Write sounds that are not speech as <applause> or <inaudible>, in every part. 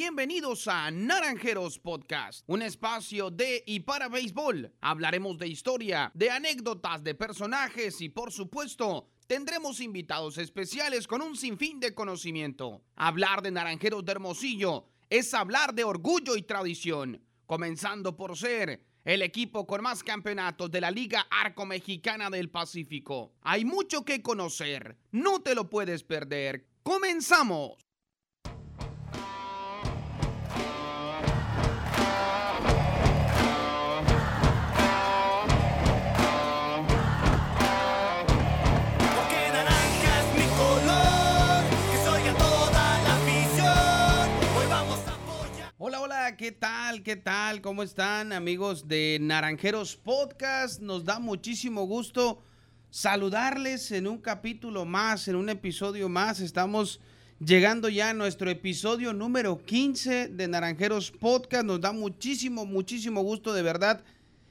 bienvenidos a Naranjeros Podcast, un espacio de y para béisbol. Hablaremos de historia, de anécdotas, de personajes y por supuesto tendremos invitados especiales con un sinfín de conocimiento. Hablar de Naranjeros de Hermosillo es hablar de orgullo y tradición, comenzando por ser el equipo con más campeonatos de la Liga Arco Mexicana del Pacífico. Hay mucho que conocer, no te lo puedes perder. ¡Comenzamos! ¿Qué tal? ¿Qué tal? ¿Cómo están amigos de Naranjeros Podcast? Nos da muchísimo gusto saludarles en un capítulo más, en un episodio más. Estamos llegando ya a nuestro episodio número 15 de Naranjeros Podcast. Nos da muchísimo, muchísimo gusto de verdad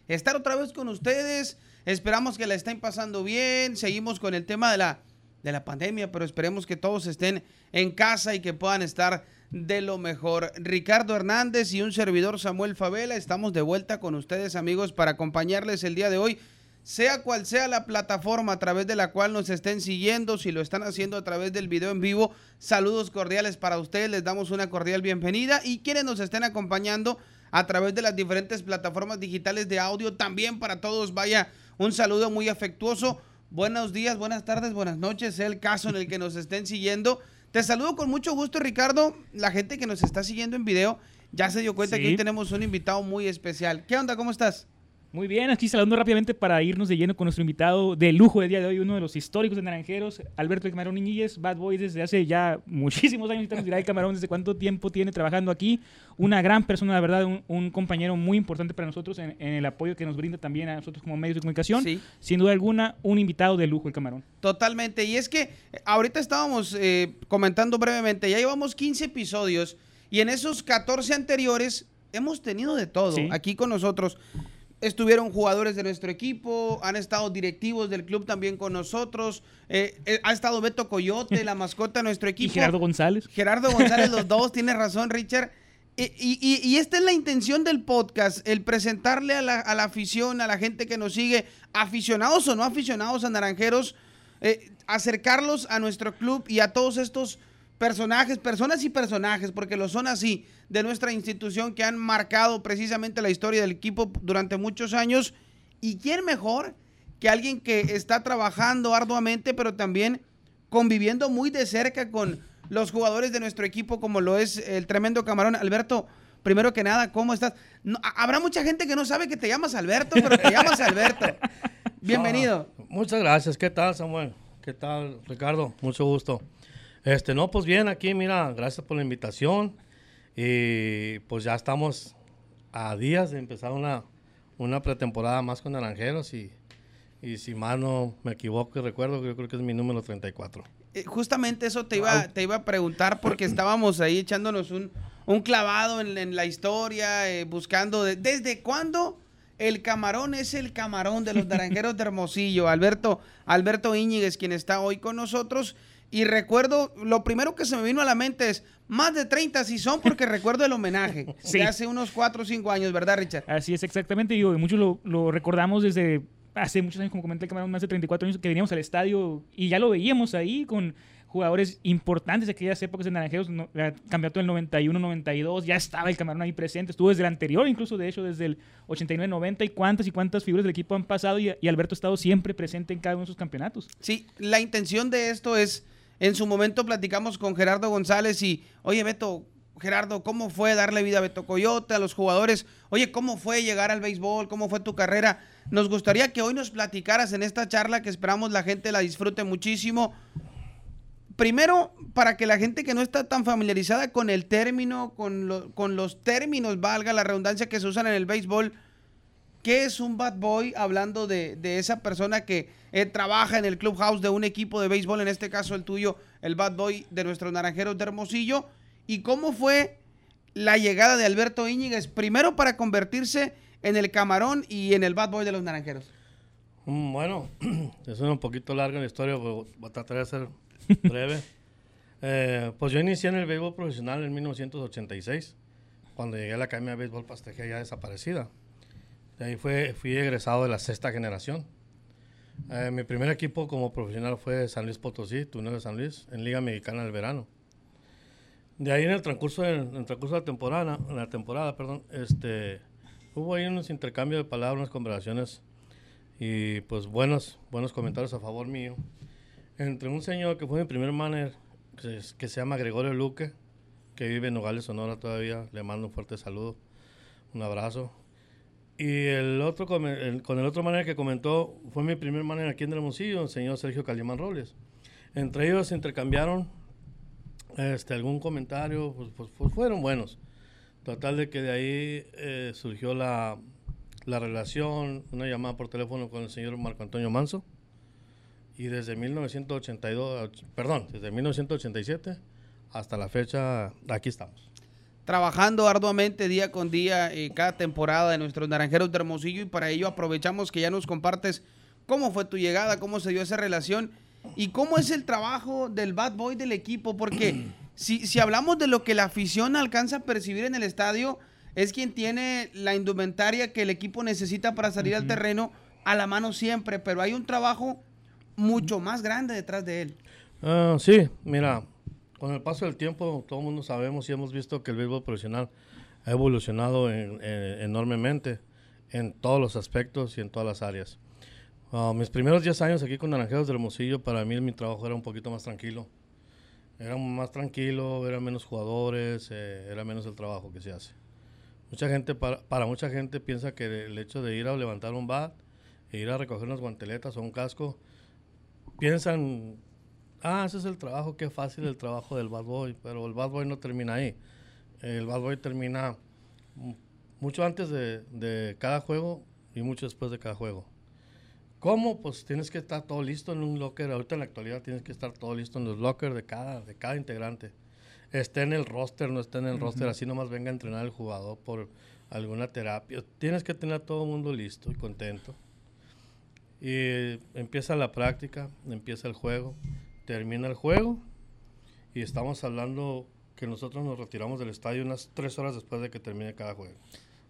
estar otra vez con ustedes. Esperamos que la estén pasando bien. Seguimos con el tema de la, de la pandemia, pero esperemos que todos estén en casa y que puedan estar de lo mejor. Ricardo Hernández y un servidor Samuel Favela, estamos de vuelta con ustedes amigos para acompañarles el día de hoy. Sea cual sea la plataforma a través de la cual nos estén siguiendo, si lo están haciendo a través del video en vivo, saludos cordiales para ustedes, les damos una cordial bienvenida y quienes nos estén acompañando a través de las diferentes plataformas digitales de audio, también para todos vaya un saludo muy afectuoso. Buenos días, buenas tardes, buenas noches, sea el caso en el que nos estén siguiendo. Te saludo con mucho gusto, Ricardo. La gente que nos está siguiendo en video ya se dio cuenta Sí. que hoy tenemos un invitado muy especial. ¿Qué onda? ¿Cómo estás? Muy bien, aquí saludando rápidamente para irnos de lleno con nuestro invitado de lujo del día de hoy, uno de los históricos de Naranjeros, Alberto Camarón Iñiguez, Bad Boy desde hace ya muchísimos años, nos dirá el Camarón desde cuánto tiempo tiene trabajando aquí, una gran persona, la verdad, un, un compañero muy importante para nosotros en, en el apoyo que nos brinda también a nosotros como medios de comunicación, Sí. sin duda alguna, un invitado de lujo el Camarón. Totalmente. Y es que eh, ahorita estábamos eh, comentando brevemente, ya llevamos 15 episodios y en esos 14 anteriores hemos tenido de todo Sí. aquí con nosotros. Estuvieron jugadores de nuestro equipo, han estado directivos del club también con nosotros, eh, eh, ha estado Beto Coyote, la mascota de nuestro <laughs> Y equipo. Gerardo González. Gerardo González, los <laughs> dos, tienes razón, Richard. Y, y- y- y esta es la intención del podcast, el presentarle a la, a la afición, a la gente que nos sigue, aficionados o no aficionados a Naranjeros, eh, acercarlos a nuestro club y a todos estos personajes, personas y personajes, porque lo son así, de nuestra institución que han marcado precisamente la historia del equipo durante muchos años. ¿Y quién mejor que alguien que está trabajando arduamente, pero también conviviendo muy de cerca con los jugadores de nuestro equipo, como lo es el tremendo camarón Alberto? Primero que nada, ¿cómo estás? No, ha- habrá mucha gente que no sabe que te llamas Alberto, pero te llamas Alberto. <laughs> Bienvenido. Muchas gracias. ¿Qué tal, Samuel? ¿Qué tal, Ricardo? Mucho gusto. Este, no, pues bien, aquí, mira, gracias por la invitación. Y pues ya estamos a días de empezar una, una pretemporada más con Naranjeros. Y, y si mal no me equivoco y recuerdo, yo creo que es mi número 34. Eh, justamente eso te iba, te iba a preguntar porque estábamos ahí echándonos un, un clavado en, en la historia, eh, buscando de- desde cuándo el camarón es el camarón de los <laughs> naranjeros de Hermosillo. Alberto, Alberto Íñiguez, quien está hoy con nosotros. Y recuerdo, lo primero que se me vino a la mente es, más de 30 si son porque <laughs> recuerdo el homenaje Sí. de hace unos 4 o 5 años, ¿verdad, Richard? Así es, exactamente. Digo, y muchos lo, lo recordamos desde hace muchos años, como comenté el camarón, más de 34 años que veníamos al estadio y ya lo veíamos ahí con jugadores importantes de aquellas épocas de Naranjeros, no, el campeonato del 91-92, ya estaba el camarón ahí presente, estuvo desde el anterior, incluso de hecho desde el 89-90 y cuántas y cuántas figuras del equipo han pasado y, y Alberto ha estado siempre presente en cada uno de sus campeonatos. Sí, la intención de esto es, en su momento platicamos con Gerardo González y, oye Beto, Gerardo, ¿cómo fue darle vida a Beto Coyote, a los jugadores? Oye, ¿cómo fue llegar al béisbol? ¿Cómo fue tu carrera? Nos gustaría que hoy nos platicaras en esta charla que esperamos la gente la disfrute muchísimo. Primero, para que la gente que no está tan familiarizada con el término, con, lo- con los términos, valga la redundancia que se usan en el béisbol, ¿Qué es un bad boy? Hablando de, de esa persona que eh, trabaja en el clubhouse de un equipo de béisbol, en este caso el tuyo, el bad boy de nuestros naranjeros de Hermosillo. ¿Y cómo fue la llegada de Alberto Íñiguez? Primero para convertirse en el camarón y en el bad boy de los naranjeros. Mm, Bueno, <clears throat> es un poquito larga la historia, pero voy a tratar de ser <laughs> breve. Eh, pues yo inicié en el béisbol profesional en 1986, cuando llegué a la Academia de Béisbol Pastejía ya desaparecida. De ahí fue, fui egresado de la sexta generación. Eh, mi primer equipo como profesional fue San Luis Potosí, Tuneo de San Luis, en Liga Mexicana del Verano. De ahí en el transcurso de, en el transcurso de la temporada, en la temporada, perdón, este, hubo ahí unos intercambios de palabras, unas conversaciones y pues buenos, buenos comentarios a favor mío. Entre un señor que fue mi primer manager, que, que se llama Gregorio Luque, que vive en Nogales, Sonora todavía, le mando un fuerte saludo, un abrazo. Y el otro, el- con el otro manager que comentó, fue mi primer manager aquí en Hermosillo, el señor Sergio Calimán Robles. Entre ellos se intercambiaron este, algún comentario, pues, pues, pues fueron buenos. Total de que de ahí eh, surgió la, la relación, una llamada por teléfono con el señor Marco Antonio Manso. Y desde 1982, perdón, desde 1987 hasta la fecha, aquí estamos. Trabajando arduamente día con día eh, cada temporada de nuestros Naranjeros de Hermosillo y para ello aprovechamos que ya nos compartes cómo fue tu llegada, cómo se dio esa relación y cómo es el trabajo del bad boy del equipo, porque <clears throat> si, si hablamos de lo que la afición alcanza a percibir en el estadio, es quien tiene la indumentaria que el equipo necesita para salir al terreno a la mano siempre, pero hay un trabajo mucho más grande detrás de él. Ah, sí, mira, con el paso del tiempo, todo el mundo sabemos y hemos visto que el béisbol profesional ha evolucionado en- en- enormemente en todos los aspectos y en todas las áreas. Ah, mis primeros 10 años aquí con Naranjeros de Hermosillo, para mí mi trabajo era un poquito más tranquilo. Era más tranquilo, era menos jugadores, eh, era menos el trabajo que se hace. Mucha gente, para, para mucha gente piensa que el hecho de ir a levantar un bat, e ir a recoger unas guanteletas o un casco, piensan, ah, ese es el trabajo, qué fácil el trabajo del bad boy, pero el bad boy no termina ahí. El bad boy termina mu- mucho antes de, de cada juego y mucho después de cada juego. ¿Cómo? Pues tienes que estar todo listo en un locker. Ahorita en la actualidad tienes que estar todo listo en los lockers de cada, de cada integrante. Esté en el roster, no esté en el roster, así nomás venga a entrenar el jugador por alguna terapia. Tienes que tener a todo el mundo listo y contento. Y empieza la práctica, empieza el juego, termina el juego y estamos hablando que nosotros nos retiramos del estadio unas tres horas después de que termine cada juego,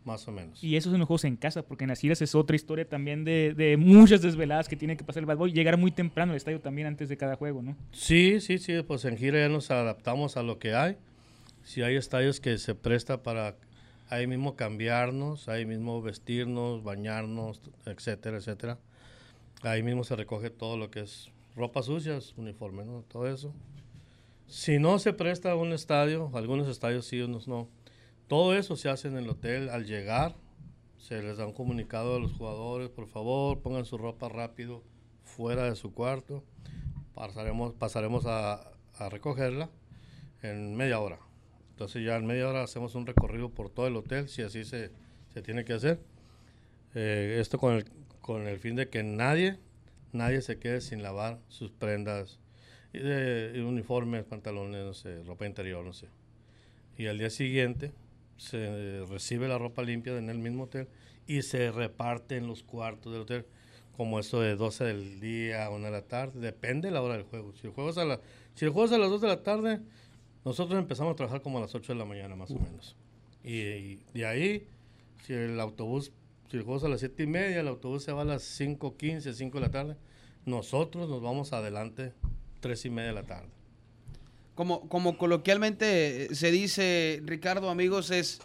más o menos. Y eso son los juegos en casa, porque en las giras es otra historia también de, de muchas desveladas que tiene que pasar el bad boy. Llegar muy temprano al estadio también antes de cada juego, ¿no? Sí, sí, sí, pues en gira ya nos adaptamos a lo que hay. Si hay estadios que se presta para ahí mismo cambiarnos, ahí mismo vestirnos, bañarnos, etcétera, etcétera. Ahí mismo se recoge todo lo que es ropa sucias, uniforme, ¿no? Todo eso. Si no se presta un estadio, algunos estadios sí, unos no. Todo eso se hace en el hotel al llegar. Se les da un comunicado a los jugadores, por favor, pongan su ropa rápido fuera de su cuarto. Pasaremos, pasaremos a, a recogerla en media hora. Entonces ya en media hora hacemos un recorrido por todo el hotel, si así se, se tiene que hacer. Eh, esto con el, con el fin de que nadie, nadie se quede sin lavar sus prendas, y uniformes, pantalones, no ropa interior, no sé. Y al día siguiente se recibe la ropa limpia en el mismo hotel y se reparte en los cuartos del hotel, como eso de 12 del día, 1 de la tarde, depende de la hora del juego. Si el juego es a, la, si el juego es a las 2 de la tarde, nosotros empezamos a trabajar como a las 8 de la mañana más o menos. Y de ahí, si el autobús, si el juego es a las 7 y media, el autobús se va a las 5.15, 5 de la tarde, nosotros nos vamos adelante 3 y media de la tarde. como, como coloquialmente eh, se dice, Ricardo, amigos, es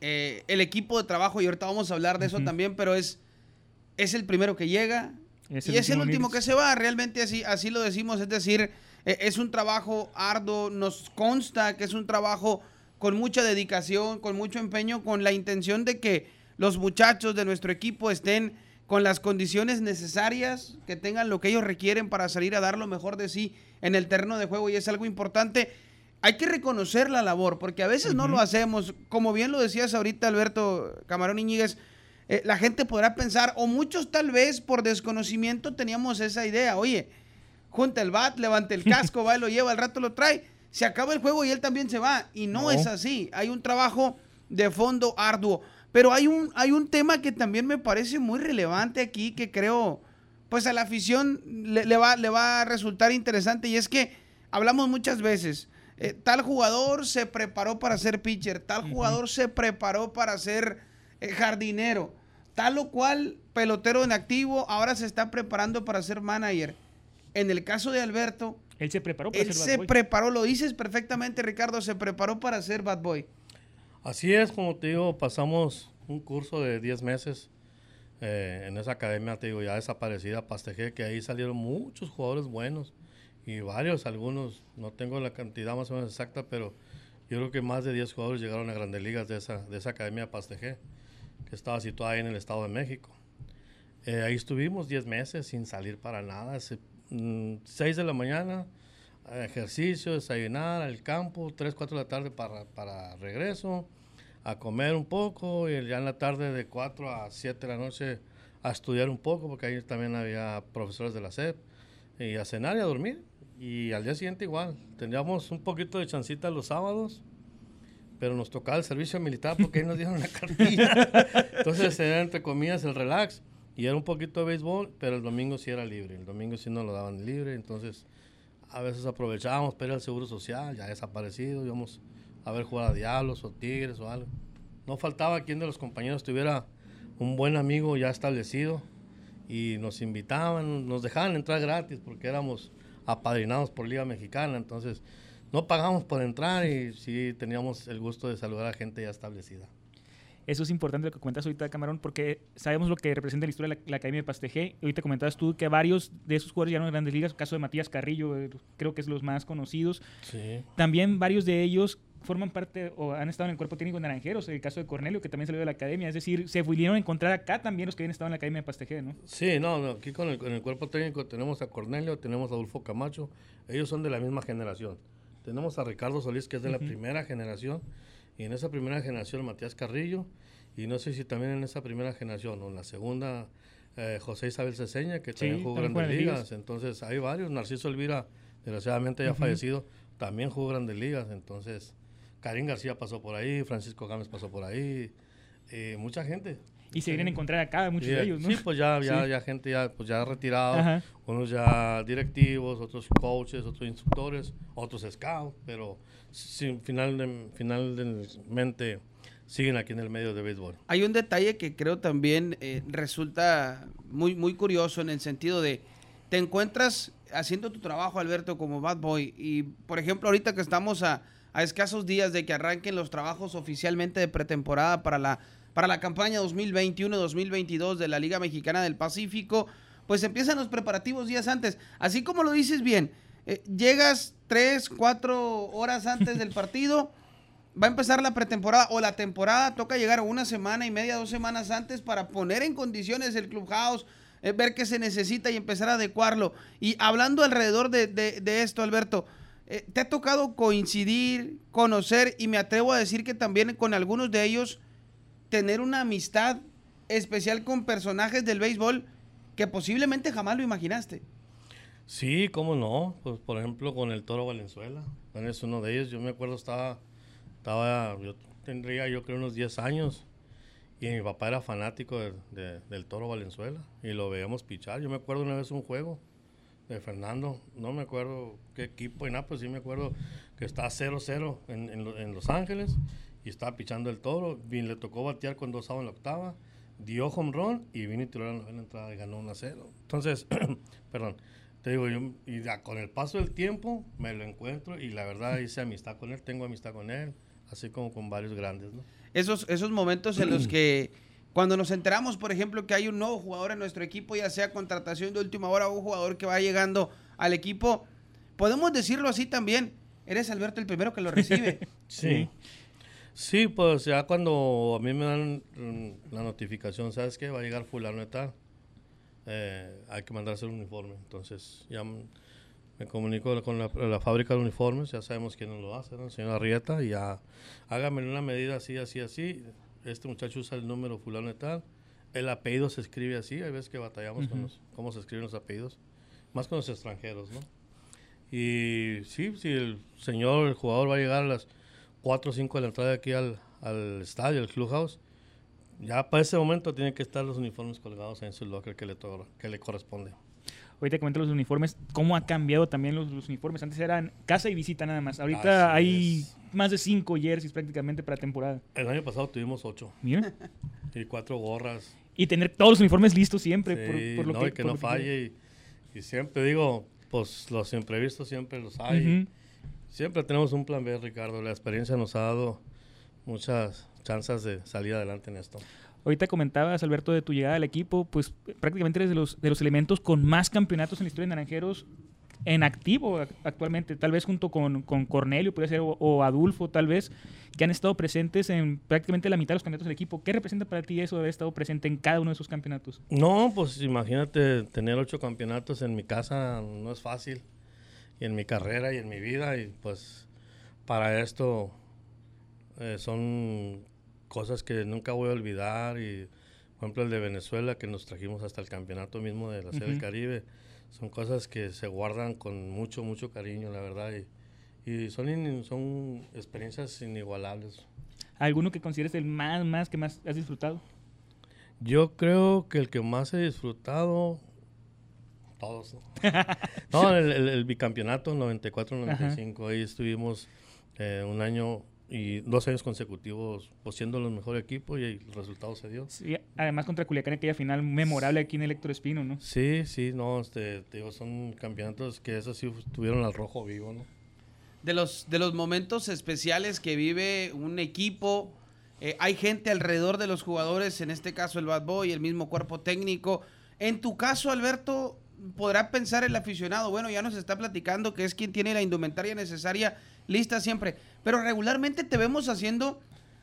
eh, el equipo de trabajo, y ahorita vamos a hablar de eso también, pero es, es el primero que llega Es y el es el último que se va. Realmente así, así lo decimos, es decir, eh, es un trabajo arduo, nos consta que es un trabajo con mucha dedicación, con mucho empeño, con la intención de que los muchachos de nuestro equipo estén con las condiciones necesarias, que tengan lo que ellos requieren para salir a dar lo mejor de sí en el terreno de juego y es algo importante. Hay que reconocer la labor, porque a veces no lo hacemos. Como bien lo decías ahorita, Alberto Camarón Iñiguez, eh, la gente podrá pensar, o muchos tal vez por desconocimiento teníamos esa idea, oye, junta el bat, levanta el casco, <laughs> va y lo lleva, al rato lo trae, se acaba el juego y él también se va. Y no, No. es así, hay un trabajo de fondo arduo. Pero hay un, hay un tema que también me parece muy relevante aquí, que creo, pues a la afición le, le va, le va a resultar interesante, y es que hablamos muchas veces, eh, tal jugador se preparó para ser pitcher, tal jugador se preparó para ser eh, jardinero, tal o cual pelotero en activo ahora se está preparando para ser manager. En el caso de Alberto, Él se preparó para él ser bad se boy. preparó, lo dices perfectamente Ricardo, se preparó para ser bad boy. Así es, como te digo, pasamos un curso de 10 meses eh, en esa academia, te digo, ya desaparecida, Pastejé, que ahí salieron muchos jugadores buenos y varios, algunos, no tengo la cantidad más o menos exacta, pero yo creo que más de 10 jugadores llegaron a grandes ligas de esa, de esa academia Pastejé, que estaba situada ahí en el Estado de México. Eh, ahí estuvimos 10 meses sin salir para nada, 6 de la mañana, ejercicio, desayunar al campo, 3, 4 de la tarde para, para regreso, a comer un poco y ya en la tarde de 4 a 7 de la noche a estudiar un poco, porque ahí también había profesores de la SEP, y a cenar y a dormir. Y al día siguiente igual, teníamos un poquito de chancita los sábados, pero nos tocaba el servicio militar porque ahí nos dieron la <laughs> cartilla. Entonces era entre comillas el relax. Y era un poquito de béisbol, pero el domingo sí era libre. El domingo sí nos lo daban libre, entonces a veces aprovechábamos para ir al seguro social, ya desaparecido, íbamos a ver jugar a Diablos o Tigres o algo. No faltaba quien de los compañeros tuviera un buen amigo ya establecido y nos invitaban, nos dejaban entrar gratis porque éramos apadrinados por Liga Mexicana, entonces no pagamos por entrar y sí teníamos el gusto de saludar a gente ya establecida. Eso es importante lo que comentas ahorita, Camarón, porque sabemos lo que representa la historia de la, la Academia de Pastejé. Ahorita comentabas tú que varios de esos jugadores llegaron a grandes ligas. El caso de Matías Carrillo, eh, creo que es los más conocidos. Sí. También varios de ellos forman parte o han estado en el cuerpo técnico de Naranjeros. El caso de Cornelio, que también salió de la Academia. Es decir, se pudieron encontrar acá también los que habían estado en la Academia de Pastejé, ¿no? Sí, no, no, aquí con el, con el cuerpo técnico tenemos a Cornelio, tenemos a Adolfo Camacho, ellos son de la misma generación. Tenemos a Ricardo Solís, que es de la primera generación, y en esa primera generación Matías Carrillo, y no sé si también en esa primera generación o en la segunda eh, José Isabel Ceseña, que Sí, también jugó también grandes ligas. ligas. Entonces hay varios, Narciso Elvira, desgraciadamente ya Ujú. fallecido, también jugó grandes ligas. Entonces, Karim García pasó por ahí, Francisco Gámez pasó por ahí, eh, mucha gente. Y se vienen a encontrar acá muchos Sí, de ellos, ¿no? Sí, pues ya, ya, Sí. ya gente ya, pues ya retirado, Ajá. unos ya directivos, otros coaches, otros instructores, otros scouts, pero sin, final de- finalmente siguen aquí en el medio de béisbol. Hay un detalle que creo también eh, resulta muy, muy curioso en el sentido de, te encuentras haciendo tu trabajo, Alberto, como bad boy, y por ejemplo, ahorita que estamos a, a escasos días de que arranquen los trabajos oficialmente de pretemporada para la, para la campaña 2021-2022 de la Liga Mexicana del Pacífico, pues empiezan los preparativos días antes. Así como lo dices bien, eh, llegas tres, cuatro horas antes del <laughs> partido, va a empezar la pretemporada o la temporada, toca llegar una semana y media, dos semanas antes para poner en condiciones el clubhouse, eh, ver qué se necesita y empezar a adecuarlo. Y hablando alrededor de, de- de esto, Alberto, eh, ¿te ha tocado coincidir, conocer y me atrevo a decir que también con algunos de ellos tener una amistad especial con personajes del béisbol que posiblemente jamás lo imaginaste? Sí, cómo no, pues por ejemplo con el Toro Valenzuela, es uno de ellos, yo me acuerdo estaba, estaba yo tendría yo creo unos 10 años. Y mi papá era fanático de- de- del Toro Valenzuela. Y lo veíamos pichar, yo me acuerdo una vez un juego de Fernando, no me acuerdo qué equipo y nada, pues sí me acuerdo que está 0-0 en, en Los Ángeles y estaba pichando el Toro, y le tocó batear con dos outs en la octava, dio home run y vino y tiró la novena entrada y ganó 1-0. Entonces, <clears throat> perdón, te digo, yo, y ya con el paso del tiempo me lo encuentro y la verdad hice amistad con él, tengo amistad con él, así como con varios grandes, ¿no? esos, esos momentos en los que cuando nos enteramos, por ejemplo, que hay un nuevo jugador en nuestro equipo, ya sea contratación de última hora o un jugador que va llegando al equipo, podemos decirlo así también, eres Alberto el primero que lo recibe. <laughs> Sí. Sí, pues ya cuando a mí me dan mm, la notificación, ¿sabes qué? Va a llegar fulano y tal. eh, hay que mandarse el uniforme. Entonces ya me comunico con la, la fábrica de uniformes, ya sabemos quién nos lo hace, ¿no? El señor Arrieta, y ya hágame una medida así, así, así. Este muchacho usa el número fulano y tal. El apellido se escribe así, hay veces que batallamos con los- cómo se escriben los apellidos, más con los extranjeros, ¿no? Y sí, si el señor, el jugador va a llegar a las 4 o 5 de la entrada aquí al, al estadio, al clubhouse, ya para ese momento tienen que estar los uniformes colgados en su locker que le, que le corresponde. Ahorita comenté los uniformes, cómo ha cambiado también los, los uniformes. Antes eran casa y visita nada más. Ahorita Así hay es. más de cinco jerseys prácticamente para temporada. El año pasado tuvimos ocho Mira. <laughs> y cuatro gorras. Y tener todos los uniformes listos siempre. por- Sí, por, lo no, que, y que por no lo que- falle. Y, y siempre digo, pues los imprevistos siempre los hay. Ujú. Siempre tenemos un plan B, Ricardo. La experiencia nos ha dado muchas chances de salir adelante en esto. Ahorita comentabas, Alberto, de tu llegada al equipo, pues prácticamente eres de los, de los elementos con más campeonatos en la historia de Naranjeros en activo ac- actualmente, tal vez junto con, con Cornelio, podría ser, o, o Adulfo, tal vez, que han estado presentes en prácticamente la mitad de los campeonatos del equipo. ¿Qué representa para ti eso de haber estado presente en cada uno de esos campeonatos? No, pues imagínate tener ocho campeonatos en mi casa no es fácil. Y en mi carrera y en mi vida. Y pues para esto eh, son cosas que nunca voy a olvidar. Y por ejemplo el de Venezuela que nos trajimos hasta el campeonato mismo de la Serie del Ujú. Caribe. Son cosas que se guardan con mucho, mucho cariño, la verdad. Y, y son, in- son experiencias inigualables. ¿Alguno que consideres el más, más que más has disfrutado? Yo creo que el que más he disfrutado, todos. No, <laughs> no el, el- el bicampeonato 94-95, ahí estuvimos eh, un año y dos años consecutivos pues, siendo los mejores equipos y el resultado se dio. Sí, además contra Culiacán, aquella final memorable aquí en el Héctor Espino, ¿no? Sí, sí, no, este, te digo, son campeonatos que esos sí tuvieron al rojo vivo, ¿no? de los, de los momentos especiales que vive un equipo. Eh, hay gente alrededor de los jugadores, en este caso el Bad Boy, el mismo cuerpo técnico. En tu caso, Alberto, podrá pensar el aficionado, bueno, ya nos está platicando que es quien tiene la indumentaria necesaria lista siempre, pero regularmente te vemos haciendo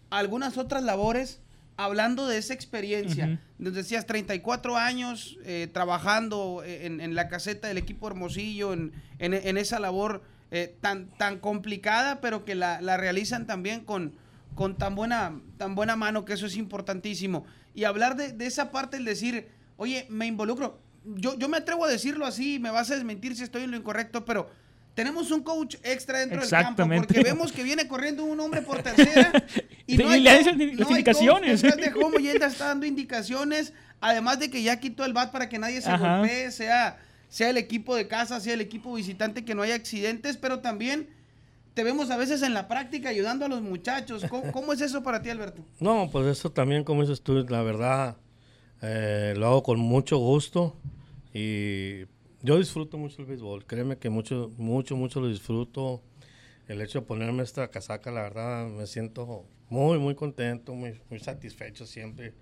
algunas otras labores hablando de esa experiencia. Ujú. Nos decías 34 años eh, trabajando en, en la caseta del equipo Hermosillo, en, en- en esa labor eh, tan, tan complicada, pero que la, la realizan también con, con tan, buena, tan buena mano, que eso es importantísimo. Y hablar de, de esa parte, el decir, oye, me involucro. Yo, yo me atrevo a decirlo así, me vas a desmentir si estoy en lo incorrecto, pero tenemos un coach extra dentro del campo porque vemos que viene corriendo un hombre por tercera y <laughs> Y no hay le coach- dan las no hay coach indicaciones. detrás de <laughs> cómo y él ya está dando indicaciones, además de que ya quitó el bat para que nadie se Ajá. golpee, sea, sea el equipo de casa, sea el equipo visitante, que no haya accidentes, pero también te vemos a veces en la práctica ayudando a los muchachos. ¿Cómo, cómo es eso para ti, Alberto? No, pues eso también, como dices tú, la verdad, eh, lo hago con mucho gusto y yo disfruto mucho el béisbol. Créeme que mucho, mucho, mucho lo disfruto. El hecho de ponerme esta casaca, la verdad, me siento muy, muy contento, muy, muy satisfecho siempre.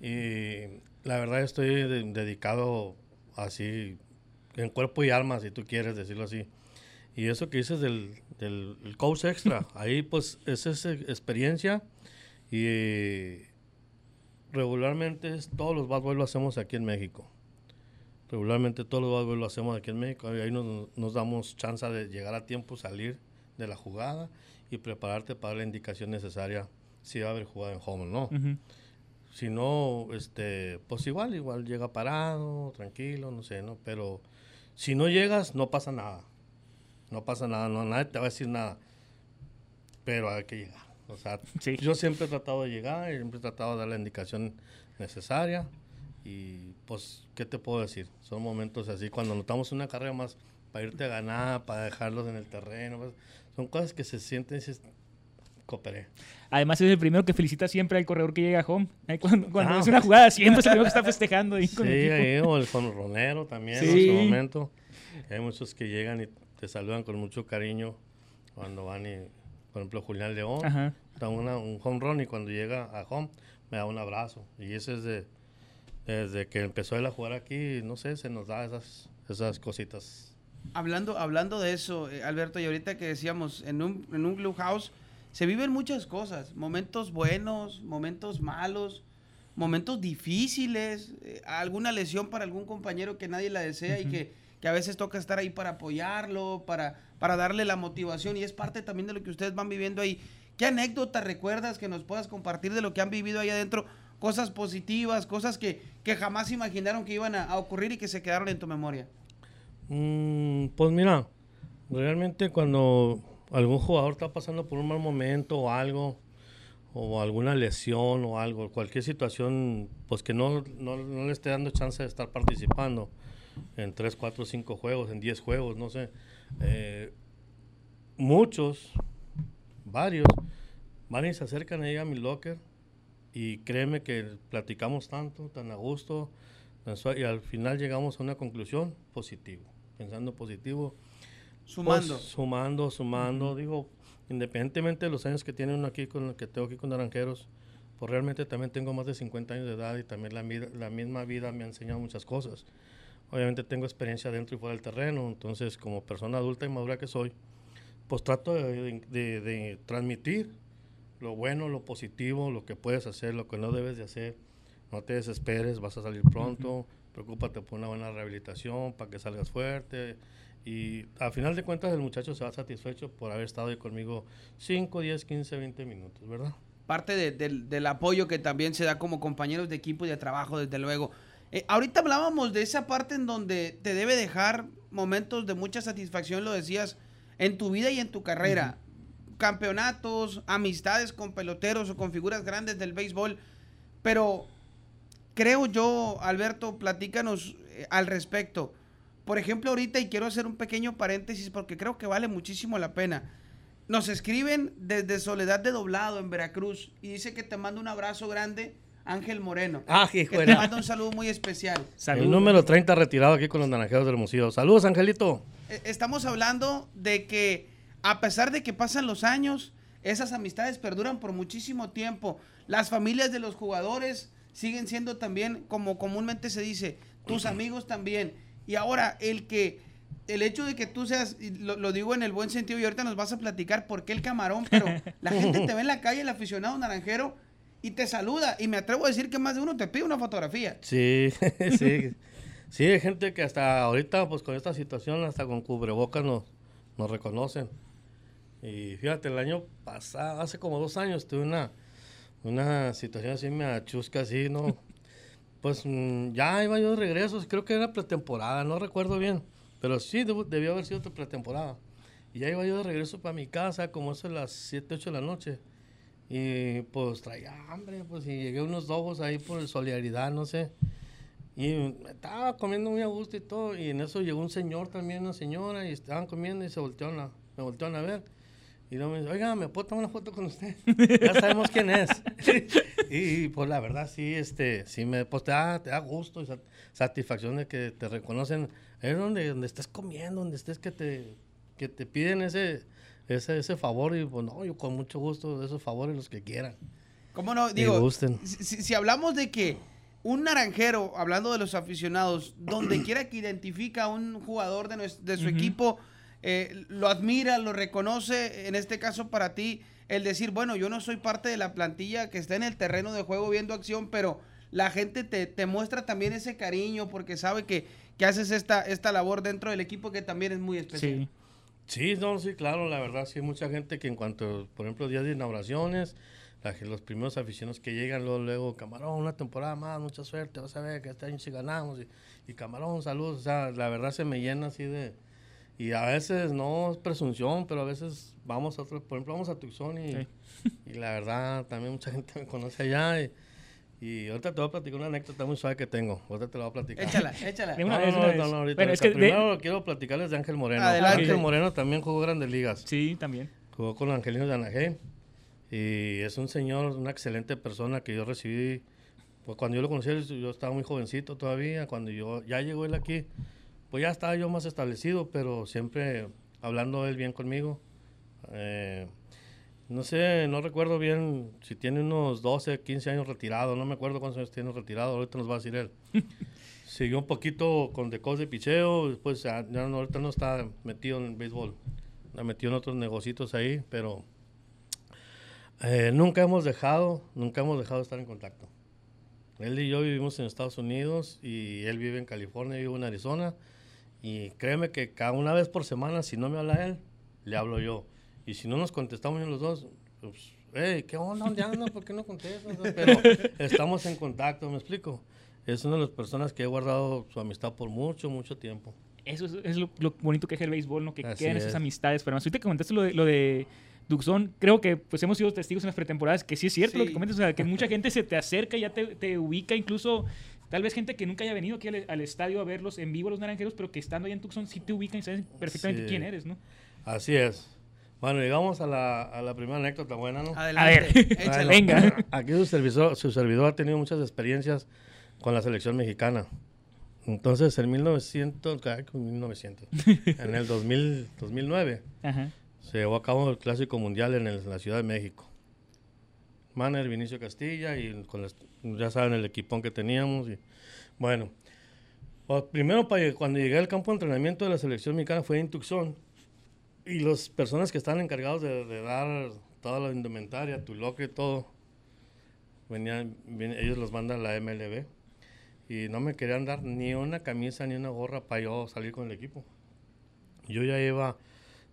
Y la verdad estoy de- dedicado así, en cuerpo y alma, si tú quieres decirlo así. Y eso que dices del, del el coach extra, ahí pues es esa experiencia y regularmente es- todos los bad boys lo hacemos aquí en México. Regularmente todos los bad boys lo hacemos aquí en México y ahí nos, nos damos chance de llegar a tiempo, salir de la jugada y prepararte para la indicación necesaria si va a haber jugada en home o no. Si no, este, pues igual, igual llega parado, tranquilo, no sé, ¿no? Pero si no llegas, no pasa nada. No pasa nada, no, nadie te va a decir nada. Pero hay que llegar. O sea, Sí. yo siempre he tratado de llegar, siempre he tratado de dar la indicación necesaria. Y pues, ¿qué te puedo decir? Son momentos así, cuando notamos una carrera más para irte a ganar, para dejarlos en el terreno. pues, son cosas que se sienten y dices, cooperé. Además es el primero que felicita siempre al corredor que llega a home. Ahí cuando cuando Ah. es una jugada, siempre es el primero que está festejando ahí Sí, con el equipo. ahí, o el jonronero también Sí. en su momento. Hay muchos que llegan y te saludan con mucho cariño cuando van y, por ejemplo, Julián León Ajá. da una- un home run y cuando llega a home me da un abrazo. Y ese es de, desde que empezó él a jugar aquí, no sé, se nos da esas, esas cositas. Hablando, hablando de eso, eh, Alberto, y ahorita que decíamos, en un, en un clubhouse se viven muchas cosas, momentos buenos, momentos malos, momentos difíciles, eh, alguna lesión para algún compañero que nadie la desea y que, que a veces toca estar ahí para apoyarlo, para, para darle la motivación y es parte también de lo que ustedes van viviendo ahí. ¿Qué anécdota recuerdas que nos puedas compartir de lo que han vivido ahí adentro? Cosas positivas, cosas que, que jamás imaginaron que iban a- a ocurrir y que se quedaron en tu memoria. Mm, pues mira, realmente cuando algún jugador está pasando por un mal momento o algo, o alguna lesión o algo, cualquier situación, pues que no, no, no le esté dando chance de estar participando, en 3, 4, 5 juegos, en 10 juegos, no sé. Eh, muchos, varios, van y se acercan ahí a mi locker y créeme que platicamos tanto, tan a gusto, y al final llegamos a una conclusión positivo, pensando positivo. Sumando. Pues, sumando, sumando. Digo, independientemente de los años que tiene uno aquí, con que tengo aquí con Naranjeros, pues realmente también tengo más de 50 años de edad y también la, la misma vida me ha enseñado muchas cosas. Obviamente tengo experiencia dentro y fuera del terreno, entonces como persona adulta y madura que soy, pues trato de, de- de transmitir lo bueno, lo positivo, lo que puedes hacer, lo que no debes de hacer. No te desesperes, vas a salir pronto, preocúpate por una buena rehabilitación para que salgas fuerte. Y al final de cuentas el muchacho se va satisfecho por haber estado ahí conmigo 5, 10, 15, 20 minutos, ¿verdad? parte de- del, del apoyo que también se da como compañeros de equipo y de trabajo, desde luego. Eh, ahorita hablábamos de esa parte en donde te debe dejar momentos de mucha satisfacción, lo decías, en tu vida y en tu carrera. Campeonatos, amistades con peloteros o con figuras grandes del béisbol. Pero creo yo, Alberto, platícanos eh, al respecto. Por ejemplo, ahorita, y quiero hacer un pequeño paréntesis porque creo que vale muchísimo la pena. Nos escriben desde Soledad de Doblado en Veracruz y dice que te manda un abrazo grande, Ángel Moreno. Ah, que te manda un saludo muy especial. Salud. El número 30 retirado aquí con los naranjeros del Museo. Saludos, Angelito. Eh, Estamos hablando de que a pesar de que pasan los años, esas amistades perduran por muchísimo tiempo. Las familias de los jugadores siguen siendo también, como comúnmente se dice, tus amigos también. Y ahora, el que, el hecho de que tú seas, y lo, lo digo en el buen sentido, y ahorita nos vas a platicar por qué el camarón, pero <laughs> la gente te ve en la calle, el aficionado naranjero, y te saluda. Y me atrevo a decir que más de uno te pide una fotografía. Sí, <laughs> sí. Sí, hay gente que hasta ahorita, pues con esta situación, hasta con cubrebocas nos, nos reconocen. Y fíjate, el año pasado, hace como dos años, tuve una, una situación así, me achusca así, ¿no? <laughs> Pues mm, ya iba yo de regreso, creo que era pretemporada, no recuerdo bien, pero sí debió haber sido pretemporada. Y ya iba yo de regreso para mi casa, como eso a las 7, 8 de la noche. Y pues traía hambre, pues y llegué unos dogos ahí por solidaridad, no sé. Y estaba comiendo muy a gusto y todo. Y en eso llegó un señor también, una señora, y estaban comiendo y se voltearon a, me voltearon a ver. Y luego me dice, oiga, ¿me puedo tomar una foto con usted? <laughs> ya sabemos quién es. <laughs> y, pues la verdad sí, este, sí me, pues te da, te da gusto y sat- satisfacción de que te reconocen. Es donde, donde estés comiendo, donde estés que te, que te piden ese, ese, ese favor. Y pues no, yo con mucho gusto de esos favores los que quieran. ¿Cómo no? Digo, gusten. si, si- si hablamos de que un naranjero, hablando de los aficionados, <clears throat> donde quiera que identifica a un jugador de, de su equipo, eh, lo admira, lo reconoce, en este caso para ti, el decir, bueno, yo no soy parte de la plantilla que está en el terreno de juego viendo acción, pero la gente te, te muestra también ese cariño porque sabe que, que haces esta, esta labor dentro del equipo que también es muy especial. Sí. Sí, no, sí, claro, la verdad, sí hay mucha gente que en cuanto, por ejemplo, días de inauguraciones, la los primeros aficionados que llegan, luego, luego, Camarón, una temporada más, mucha suerte, vas a ver que este año sí ganamos, y, y Camarón, saludos, o sea, la verdad se me llena así de, y a veces no es presunción, pero a veces vamos a otro, por ejemplo, vamos a Tucson y, Sí. y la verdad también mucha gente me conoce allá y, y ahorita te voy a platicar una anécdota muy suave que tengo, ahorita te la voy a platicar. Échala, échala. No, no, no, no, no, ahorita, Bueno, es que de- Primero quiero platicarles de Ángel Moreno. Adelante. Ángel Moreno también jugó Grandes Ligas. Sí, también. Jugó con los Angelinos de Anaheim. Y es un señor, una excelente persona que yo recibí. Pues cuando yo lo conocí, yo estaba muy jovencito todavía. Cuando yo ya llegó él aquí, pues ya estaba yo más establecido, pero siempre hablando él bien conmigo. Eh, no sé, no recuerdo bien si tiene unos 12, 15 años retirado. No me acuerdo cuántos años tiene retirado. Ahorita nos va a decir él. <laughs> Siguió un poquito con decos de picheo. Después ya, no, ahorita no está metido en el béisbol. Está metido en otros negocios ahí, pero eh, nunca hemos dejado, nunca hemos dejado de estar en contacto. Él y yo vivimos en Estados Unidos y él vive en California, yo vivo en Arizona. Y créeme que cada una vez por semana, si no me habla él, le hablo yo. Y si no nos contestamos los dos, pues, hey, ¿qué onda? ¿Dónde andas? ¿Por qué no contestas? <laughs> Pero estamos en contacto, ¿me explico? Es una de las personas que he guardado su amistad por mucho, mucho tiempo. Eso es, es lo, lo bonito que es el béisbol, ¿no? Que Así quedan es. esas amistades. Pero además, ahorita que comentaste lo de, lo de Duxon, creo que pues hemos sido testigos en las pretemporadas que sí es cierto lo que comentas, o sea, que <laughs> mucha gente se te acerca y ya te, te ubica, incluso Tal vez gente que nunca haya venido aquí al, al estadio a verlos en vivo, los naranjeros, pero que estando ahí en Tucson sí te ubican y saben perfectamente Sí. quién eres, ¿no? Así es. Bueno, llegamos a la, a la primera anécdota buena, ¿no? Adelante, ver. échale. Bueno, Venga. Aquí su servidor, su servidor ha tenido muchas experiencias con la selección mexicana. Entonces, en 1900, ay, con 1900, <laughs> en el 2000, 2009, Ajá. se llevó a cabo el Clásico Mundial en, el- en la Ciudad de México. Manner, Vinicio Castilla y con las- ya saben el equipón que teníamos. Y, bueno, pues, primero cuando llegué al campo de entrenamiento de la selección mexicana fue en Tucson y las personas que están encargados de, de dar toda la indumentaria, tu y todo, venían, ven- ellos los mandan a la MLB y no me querían dar ni una camisa ni una gorra para yo salir con el equipo. Yo ya iba,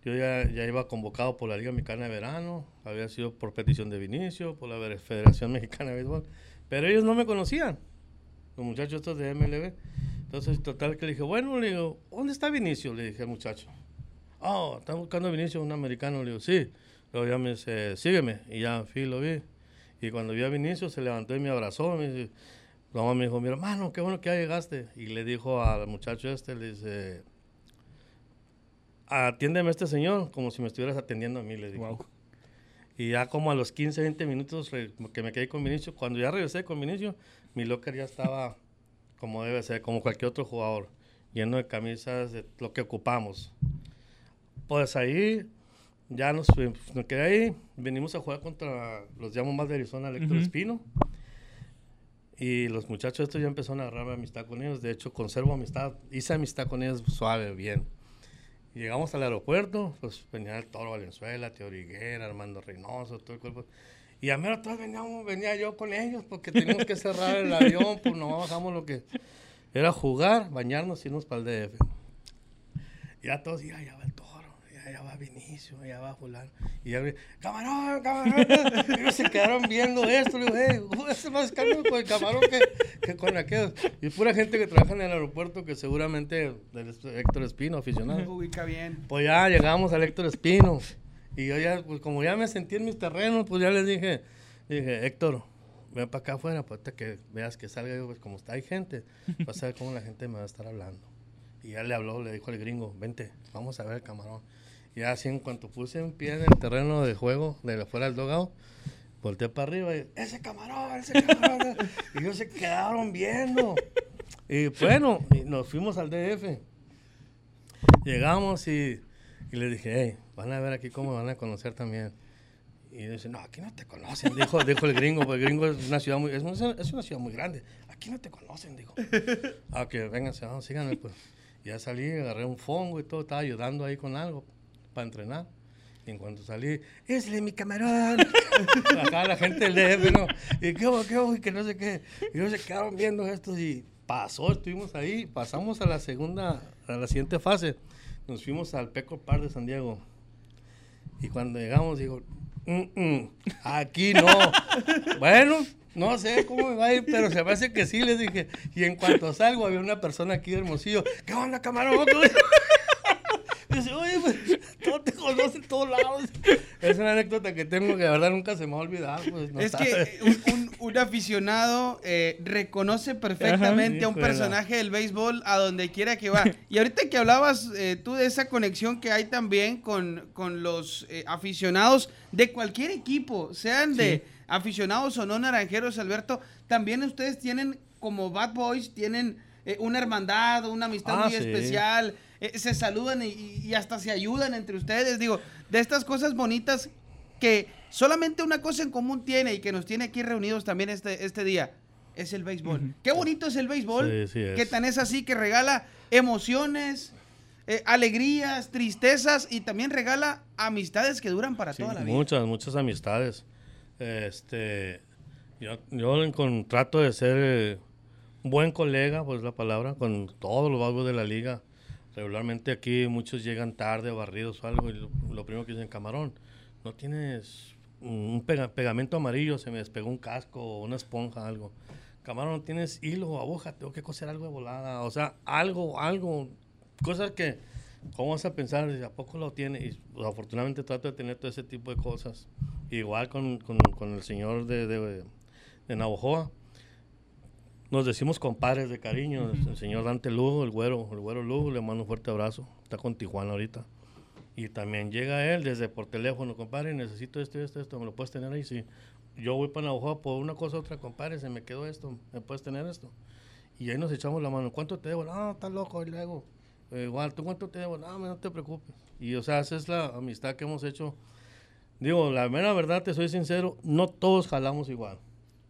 yo ya, ya iba convocado por la Liga Mexicana de Verano, había sido por petición de Vinicio, por la Federación Mexicana de Béisbol, pero ellos no me conocían, los muchachos estos de MLB. Entonces, total que le dije, bueno, le digo, ¿dónde está Vinicio? Le dije al muchacho. Oh, están buscando a Vinicio, un americano. Le digo, sí. Luego ya me dice, sígueme. Y ya fui, lo vi. Y cuando vi a Vinicio, se levantó y me abrazó. Me dice, la mamá me dijo, mi hermano, qué bueno que ya llegaste. Y le dijo al muchacho este, le dice, atiéndeme a este señor como si me estuvieras atendiendo a mí, le dijo. Wow. Y ya como a los 15, 20 minutos que me quedé con Vinicio, cuando ya regresé con Vinicio, mi locker ya estaba como debe ser, como cualquier otro jugador, lleno de camisas de lo que ocupamos. Pues ahí ya nos, fui- me quedé ahí, venimos a jugar contra los Diamondbacks de Arizona, el Héctor Ujú. Espino. Y los muchachos estos ya empezaron a agarrar amistad con ellos. De hecho, conservo amistad, hice amistad con ellos suave, bien. Llegamos al aeropuerto, pues venía el Toro Valenzuela, Teo Origuera, Armando Reynoso, todo el cuerpo. Y a mero atrás veníamos, venía yo con ellos porque teníamos que cerrar el avión, pues no bajamos lo que era jugar, bañarnos y irnos para el DF. Ya todos, ya, ya ya va Vinicio, ya va fulano. Y ya, vi, camarón, camarón. Y <laughs> ellos se quedaron viendo esto, le digo, hey, es más caro con el camarón que, que con aquellos. Y pura gente que trabaja en el aeropuerto que seguramente, del Héctor Espino, <laughs> aficionado. Ubica bien. Pues ya llegamos al Héctor Espino. Y yo ya, pues como ya me sentí en mis terrenos, pues ya les dije, dije, Héctor, ven para acá afuera, pues hasta que veas que salga yo, pues como está, hay gente, vas a ver cómo la gente me va a estar hablando. Y ya le habló, le dijo al gringo, vente, vamos a ver el camarón. Y así en cuanto puse un pie en el terreno de juego, de afuera del dogado, volteé para arriba y, ese camarón, ese camarón. y ellos se quedaron viendo. Y bueno, y nos fuimos al DF. Llegamos y, y le dije, hey, van a ver aquí cómo me van a conocer también. Y dice, no, aquí no te conocen, dijo, dijo el gringo, porque el gringo es una ciudad muy, es, una- es una ciudad muy grande. Aquí no te conocen, dijo. Ah, que vénganse, vamos, síganme, pues. Ya salí, agarré un fongo y todo, estaba ayudando ahí con algo para entrenar. Y en cuanto salí, ¡es mi camarón! <laughs> Acá la gente DF, ¿no? Y qué hubo, qué hubo, y que no sé qué. Y ellos se quedaron viendo esto y pasó, estuvimos ahí, pasamos a la segunda, a la siguiente fase. Nos fuimos al Peco Park de San Diego. Y cuando llegamos, digo, "Mm, mm, aquí no. <laughs> bueno, no sé cómo me va a ir, pero se me hace que sí, les dije. Y en cuanto salgo, había una persona aquí de Hermosillo. ¿Qué onda, camarón? <laughs> Dice, oye, pues, <laughs> te conocen en todos lados. Es una anécdota que tengo que de verdad nunca se me va a olvidar. Pues, no es sabe. que un, un- un aficionado eh, reconoce perfectamente a un personaje del béisbol a donde quiera que va. Y ahorita que hablabas eh, tú de esa conexión que hay también con, con los eh, aficionados de cualquier equipo, sean de aficionados o no naranjeros, Alberto, también ustedes tienen como Bad Boys, tienen eh, una hermandad, una amistad Ah, muy sí. especial, eh, se saludan y, y hasta se ayudan entre ustedes. Digo, de estas cosas bonitas que solamente una cosa en común tiene y que nos tiene aquí reunidos también este, este día, es el béisbol. Qué bonito es el béisbol, Sí, sí es. que tan es así que regala emociones, eh, alegrías, tristezas y también regala amistades que duran para Sí, toda la vida. muchas, muchas amistades. Este, yo, yo con- trato de ser eh, un buen colega, pues la palabra, con todos los vagos de la liga. Regularmente aquí muchos llegan tarde, barridos o algo, y lo, primero que dicen, camarón, ¿no tienes un pega- pegamento amarillo? Se me despegó un casco o una esponja, algo. Camarón, ¿no tienes hilo o aguja? Tengo que coser algo de volada. O sea, algo, algo, cosas que, ¿cómo vas a pensar? ¿A poco lo tiene? Y afortunadamente trato de tener todo ese tipo de cosas. Igual con, con- con el señor de, de, de Navojoa. Nos decimos compadres de cariño. El señor Dante Lugo, el güero, el güero Lugo, le mando un fuerte abrazo. Está con Tijuana ahorita. Y también llega él desde por teléfono, compadre, necesito esto, esto, esto, ¿me lo puedes tener ahí? Sí. Yo voy para Navajo por una cosa otra, compadre, se me quedó esto, ¿me puedes tener esto? Y ahí nos echamos la mano. ¿Cuánto te debo? No, estás loco. Y luego, eh, igual, ¿tú cuánto te debo? No, no te preocupes. Y, o sea, esa es la amistad que hemos hecho. Digo, la mera verdad, te soy sincero, no todos jalamos igual.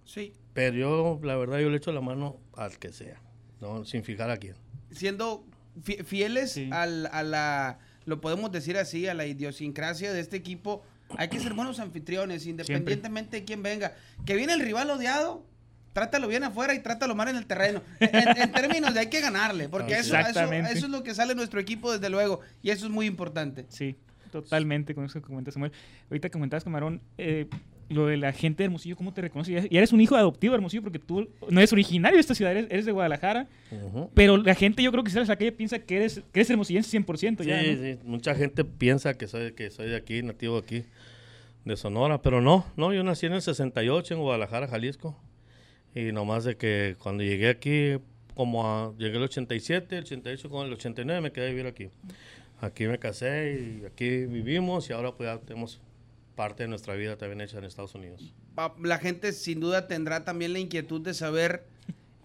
Sí. Pero yo, la verdad, yo le echo la mano al que sea, ¿no? Sin fijar a quién. Siendo fi- fieles Sí. al- a la, lo podemos decir así, a la idiosincrasia de este equipo, hay que ser buenos anfitriones, independientemente de quién venga. Que viene el rival odiado, trátalo bien afuera y trátalo mal en el terreno. En, en términos de hay que ganarle, porque eso, eso, Exactamente. eso es lo que sale en nuestro equipo, desde luego, y eso es muy importante. Sí, totalmente con eso que comentas, Samuel. Ahorita que comentabas, Camarón, eh, lo de la gente de Hermosillo, ¿cómo te reconoce? Ya eres un hijo adoptivo de Hermosillo porque tú no eres originario de esta ciudad, eres, eres de Guadalajara, Ujú. pero la gente yo creo que sales a la calle piensa que eres, que eres hermosillense 100% Sí, ya, ¿no? sí, mucha gente piensa que soy, que soy de aquí, nativo de aquí, de Sonora, pero no, no, yo nací en el 68 en Guadalajara, Jalisco, y nomás de que cuando llegué aquí, como a, llegué el 87, el 88, con el 89 me quedé a vivir aquí. Aquí me casé y aquí vivimos y ahora pues ya tenemos parte de nuestra vida también hecha en Estados Unidos. La gente sin duda tendrá también la inquietud de saber,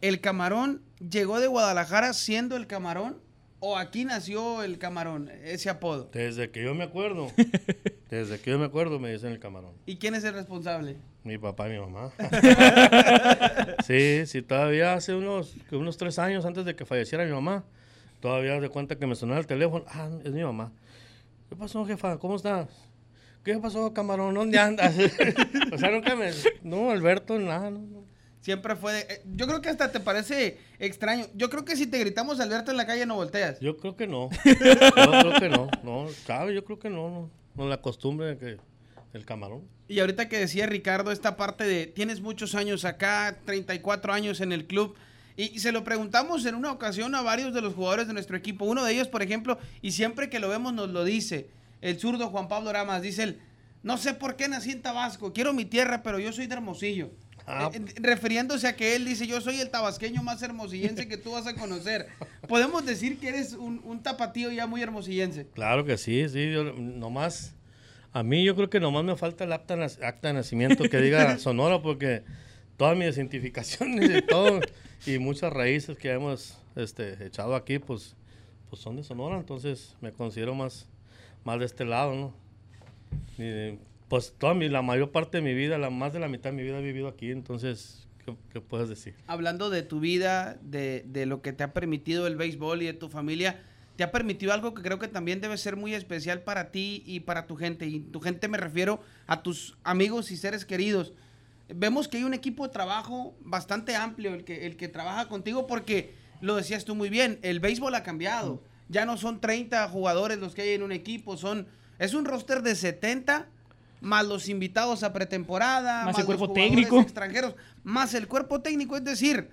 ¿el camarón llegó de Guadalajara siendo el camarón o aquí nació el camarón, ese apodo? Desde que yo me acuerdo, <laughs> desde que yo me acuerdo me dicen el camarón. ¿Y quién es el responsable? Mi papá y mi mamá. <laughs> sí, sí, todavía hace unos, unos tres años antes de que falleciera mi mamá, todavía de cuenta que me sonaba el teléfono. Ah, es mi mamá. ¿Qué pasó, jefa? ¿Cómo estás? ¿Qué pasó, camarón? ¿Dónde andas? <laughs> o sea, nunca me... No, Alberto, nada, no, no. Siempre fue de... eh, Yo creo que hasta te parece extraño. Yo creo que si te gritamos Alberto en la calle no volteas. Yo creo que no. Yo creo que no. No, sabe, yo creo que no. No, no la costumbre de que el camarón. Y ahorita que decía Ricardo esta parte de tienes muchos años acá, 34 años en el club. Y, y se lo preguntamos en una ocasión a varios de los jugadores de nuestro equipo. Uno de ellos, por ejemplo, y siempre que lo vemos nos lo dice, el zurdo Juan Pablo Ramas, dice él, no sé por qué nací en Tabasco, quiero mi tierra, pero yo soy de Hermosillo. Ah. Eh, refiriéndose a que él dice, yo soy el tabasqueño más hermosillense que tú vas a conocer. <laughs> Podemos decir que eres un, un tapatío ya muy hermosillense. Claro que sí, sí. Yo, nomás, a mí yo creo que nomás me falta el acta, acta de nacimiento que diga <laughs> Sonora porque todas mis identificaciones y todo y muchas raíces que hemos este, echado aquí pues, pues son de Sonora, entonces me considero más, más de este lado, ¿no? Pues toda mi, la mayor parte de mi vida, la más de la mitad de mi vida he vivido aquí, entonces, ¿qué, qué puedes decir? hablando de tu vida, de, de lo que te ha permitido el béisbol y de tu familia, te ha permitido algo que creo que también debe ser muy especial para ti y para tu gente. Y tu gente me refiero a tus amigos y seres queridos. Vemos que hay un equipo de trabajo bastante amplio el que, el que trabaja contigo porque lo decías tú muy bien, el béisbol ha cambiado. Ya no son 30 jugadores los que hay en un equipo, son es un roster de 70 más los invitados a pretemporada, Más el cuerpo técnico. extranjeros, más el cuerpo técnico, es decir,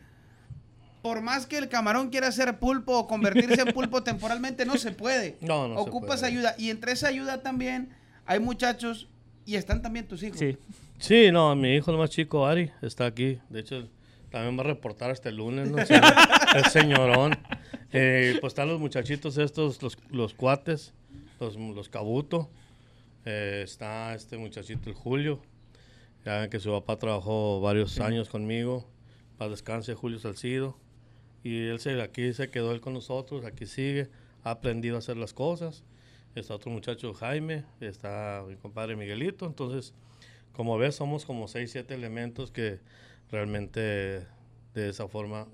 por más que el camarón quiera ser pulpo o convertirse en pulpo <laughs> temporalmente, no se puede. No, no se Ocupas puede. ayuda. Y entre esa ayuda también hay muchachos y están también tus hijos. Sí. Sí, no, mi hijo el más chico, Ari, está aquí. De hecho, también va a reportar hasta el lunes, ¿no? Sí, <laughs> el señorón. Eh, pues están los muchachitos estos, los, los cuates, los, los cabuto. Eh, está este muchachito, el Julio. Ya ven que su papá trabajó varios años conmigo. Para descanse, Julio Salcido. Y él se, aquí se quedó él con nosotros, aquí sigue. Ha aprendido a hacer las cosas. Está otro muchacho, Jaime. Está mi compadre Miguelito. Entonces, como ves, somos como 6, 7 elementos que realmente de esa forma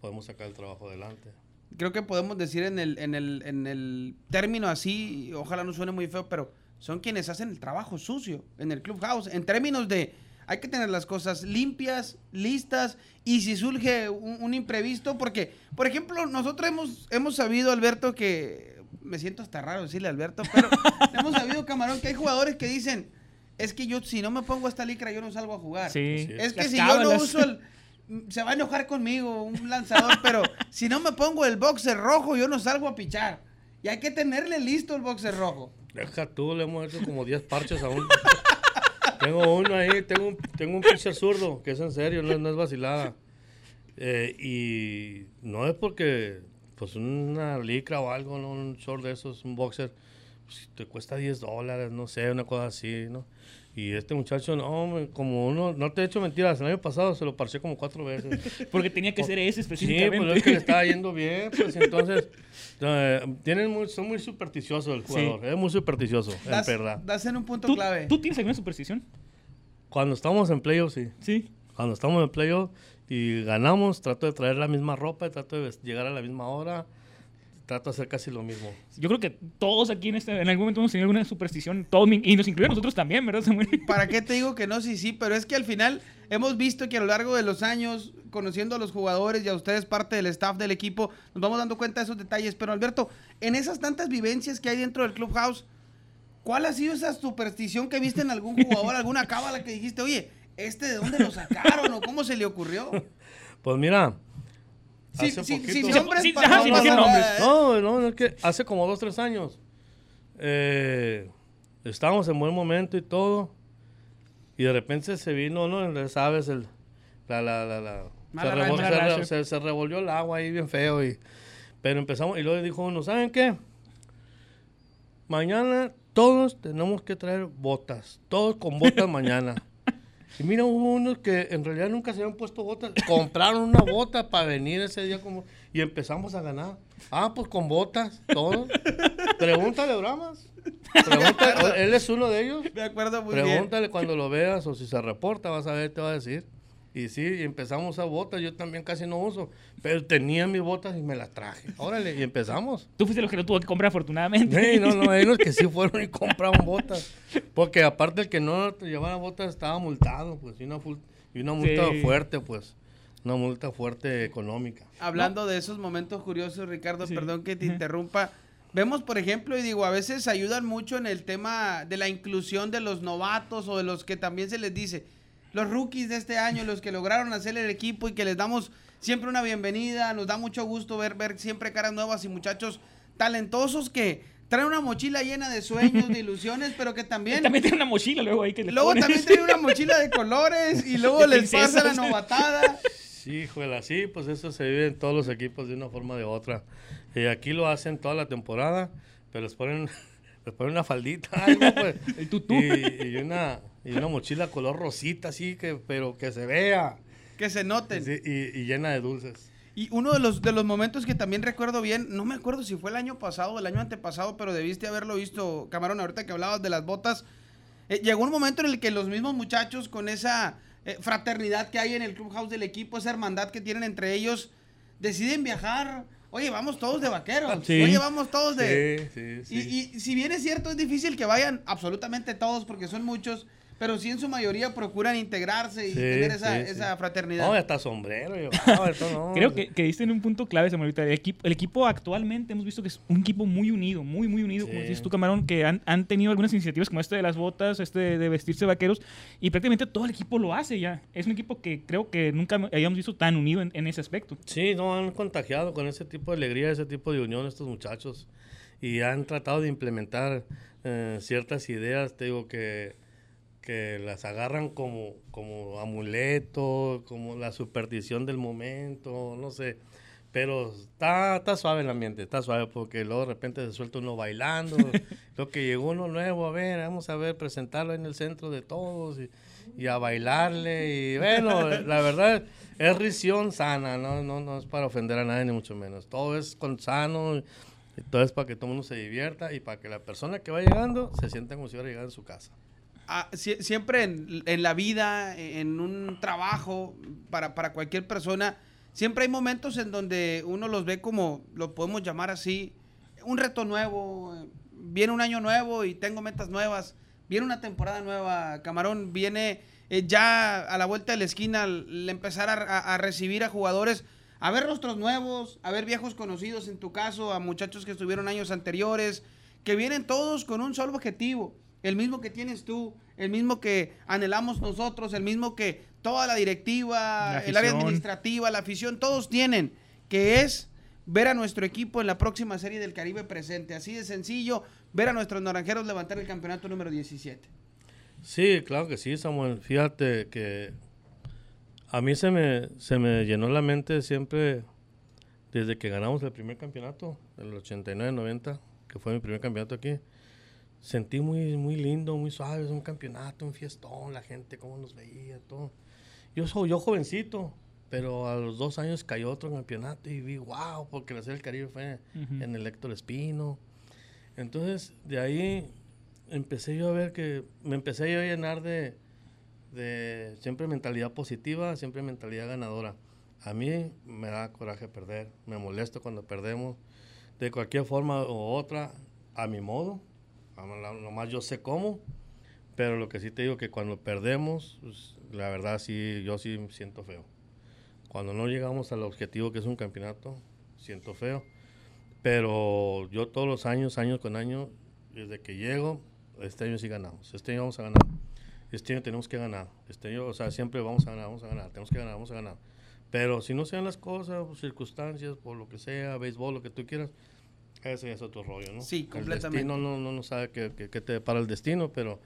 podemos sacar el trabajo adelante. Creo que podemos decir en el, en el, en el término así, ojalá no suene muy feo, pero son quienes hacen el trabajo sucio en el clubhouse. En términos de hay que tener las cosas limpias, listas, y si surge un, un imprevisto, porque, por ejemplo, nosotros hemos, hemos sabido, Alberto, que me siento hasta raro decirle Alberto, pero <laughs> hemos sabido, camarón, que hay jugadores que dicen, es que yo si no me pongo esta licra, yo no salgo a jugar. Sí. Es que Las si yo no uso el... Se va a enojar conmigo un lanzador, pero si no me pongo el boxer rojo, yo no salgo a pichar. Y hay que tenerle listo el boxer rojo. Deja tú, le hemos hecho como 10 parches a uno. tengo uno ahí, tengo un, tengo un pitcher zurdo, que es en serio, no, no es vacilada. Eh, y no es porque, pues una licra o algo, ¿no? un short de esos, un boxer, pues, te cuesta 10 dólares, no sé, una cosa así, ¿no? Y este muchacho, no, hombre, como uno, no te he hecho mentiras, el año pasado se lo parché como cuatro veces. <laughs> Porque tenía que ser ese Sí, específicamente. pues es que le estaba yendo bien, pues <laughs> entonces, eh, tienen muy, son muy supersticiosos el jugador, es muy supersticioso, en Das, verdad. das en un punto ¿Tú, clave. ¿Tú tienes alguna superstición? Cuando estamos en playoff, sí. Sí. Cuando estamos en playoff y ganamos, trato de traer la misma ropa, trato de llegar a la misma hora, trato de hacer casi lo mismo. Yo creo que todos aquí en, este, en algún momento hemos tenido alguna superstición, todos, y nos incluye a nosotros también, ¿verdad, Samuel? <laughs> ¿Para qué te digo <laughs> que no? Sí, sí, pero es que al final hemos visto que a lo largo de los años, conociendo a los jugadores y a ustedes parte del staff del equipo, nos vamos dando cuenta de esos detalles. Pero Alberto, en esas tantas vivencias que hay dentro del clubhouse, ¿cuál ha sido esa superstición que viste en algún jugador, alguna cábala que dijiste, oye, ¿este de dónde lo sacaron o cómo se le ocurrió? <laughs> Pues mira, Sí, hace sí, poquito... sin Sí, nombres, para sin nada. ¿eh? No, no, es que hace como dos, tres años eh, estábamos en buen momento y todo, y de repente se vino, ¿no? Sabes, el, la, la, la, la- se, revol- se se- se revolvió el agua ahí bien feo, y, pero empezamos, y luego dijo uno, ¿saben qué? Mañana todos tenemos que traer botas, todos con botas <laughs> mañana. Y mira, hubo unos que en realidad nunca se habían puesto botas. Compraron una bota para venir ese día como... Y empezamos a ganar. Ah, pues con botas, todos. Pregúntale, Bramas. Pregúntale, él es uno de ellos. Me acuerdo muy bien. Pregúntale cuando lo veas o si se reporta, vas a ver, te va a decir. Y sí, y empezamos a botas. Yo también casi no uso. Pero tenía mis botas y me las traje. Órale, y empezamos. Tú fuiste los que no tuvo que comprar, afortunadamente. Sí, no, no, hay unos que sí <laughs> fueron y compraron botas. Porque aparte el que no llevara botas estaba multado, pues, y una, y una multa Sí. fuerte, pues. Una multa fuerte económica. Hablando de esos momentos curiosos, Ricardo, Sí. perdón que te interrumpa. Vemos, por ejemplo, y digo, a veces ayudan mucho en el tema de la inclusión de los novatos o de los que también se les dice, los rookies de este año, los que lograron hacer el equipo y que les damos siempre una bienvenida. Nos da mucho gusto ver, ver siempre caras nuevas y muchachos talentosos que traen una mochila llena de sueños, de ilusiones, pero que también... <laughs> También tiene una mochila luego ahí que le Luego pones. también traen una mochila de colores y luego les pasa la novatada. Sí, así, pues eso se vive en todos los equipos de una forma o de otra. Y aquí lo hacen toda la temporada, pero les ponen, <laughs> les ponen una faldita, algo, pues. <laughs> El tutú. Y, y una, y una mochila color rosita, así, que, pero que se vea. Que se noten. Sí, y, y llena de dulces. Y uno de los, de los momentos que también recuerdo bien, no me acuerdo si fue el año pasado o el año antepasado, pero debiste haberlo visto, Camarón, ahorita que hablabas de las botas. eh, llegó un momento en el que los mismos muchachos, con esa eh, fraternidad que hay en el clubhouse del equipo, esa hermandad que tienen entre ellos, deciden viajar. Oye, vamos todos de vaqueros. Sí. Oye, vamos todos de... Sí, sí, Y, sí. y si bien es cierto, es difícil que vayan absolutamente todos, porque son muchos, pero sí en su mayoría procuran integrarse y Sí, tener esa, sí, sí. esa fraternidad. No, hasta sombrero. esto no. Creo que, que diste en un punto clave, Samuel. El equipo, el equipo actualmente hemos visto que es un equipo muy unido, muy, muy unido, como dices tú, Camarón, que han, han tenido algunas iniciativas como este de las botas, este de, de vestirse vaqueros, y prácticamente todo el equipo lo hace ya. Es un equipo que creo que nunca habíamos visto tan unido en, en ese aspecto. Sí, no, han contagiado con ese tipo de alegría, ese tipo de unión estos muchachos. Y han tratado de implementar eh, ciertas ideas, te digo, que, que las agarran como, como amuleto, como la superstición del momento, no sé. Pero está, está suave el ambiente, está suave porque luego de repente se suelta uno bailando. <laughs> lo que llegó uno nuevo, a ver, vamos a ver, presentarlo en el centro de todos y, y a bailarle. Y bueno, la verdad es risión sana, ¿no? No, no es para ofender a nadie, ni mucho menos. Todo es con sano, y todo es para que todo el mundo se divierta y para que la persona que va llegando se sienta como si hubiera llegado en su casa. Sie- siempre en, la vida, en un trabajo, para, para cualquier persona, siempre hay momentos en donde uno los ve como, lo podemos llamar así, un reto nuevo, viene un año nuevo y tengo metas nuevas, viene una temporada nueva, Camarón, viene eh, ya a la vuelta de la esquina empezar a- a recibir a jugadores, a ver rostros nuevos, a ver viejos conocidos en tu caso, a muchachos que estuvieron años anteriores, que vienen todos con un solo objetivo, el mismo que tienes tú, el mismo que anhelamos nosotros, el mismo que toda la directiva, La el área administrativa, la afición, todos tienen, que es ver a nuestro equipo en la próxima serie del Caribe presente. Así de sencillo, ver a nuestros naranjeros levantar el campeonato número 17. Sí, claro que sí, Samuel. Fíjate que A mí se me, se me llenó la mente siempre desde que ganamos el primer campeonato, el 89-90, que fue mi primer campeonato aquí. Sentí muy, muy lindo, muy suave, es un campeonato, un fiestón, la gente, cómo nos veía, todo. Yo soy yo jovencito, pero a los dos años cayó otro campeonato y vi, wow, porque la Serie del Caribe fue Ujú. en el Héctor Espino. Entonces, de ahí empecé yo a ver que me empecé yo a llenar de, de siempre mentalidad positiva, siempre mentalidad ganadora. A mí me da coraje perder, me molesto cuando perdemos, de cualquier forma u otra, a mi modo, nomás yo sé cómo, pero lo que sí te digo que cuando perdemos, pues, la verdad sí, yo sí siento feo. Cuando no llegamos al objetivo que es un campeonato, siento feo. Pero yo todos los años, año con año, desde que llego, este año sí ganamos. Este año vamos a ganar. Este año tenemos que ganar. Este año, o sea, siempre vamos a ganar, vamos a ganar. Tenemos que ganar, vamos a ganar. Pero si no sean las cosas, circunstancias, por lo que sea, béisbol, lo que tú quieras, ese ya es otro rollo, ¿no? Sí, El completamente. destino no, no, no sabe qué, qué- qué te depara el destino, pero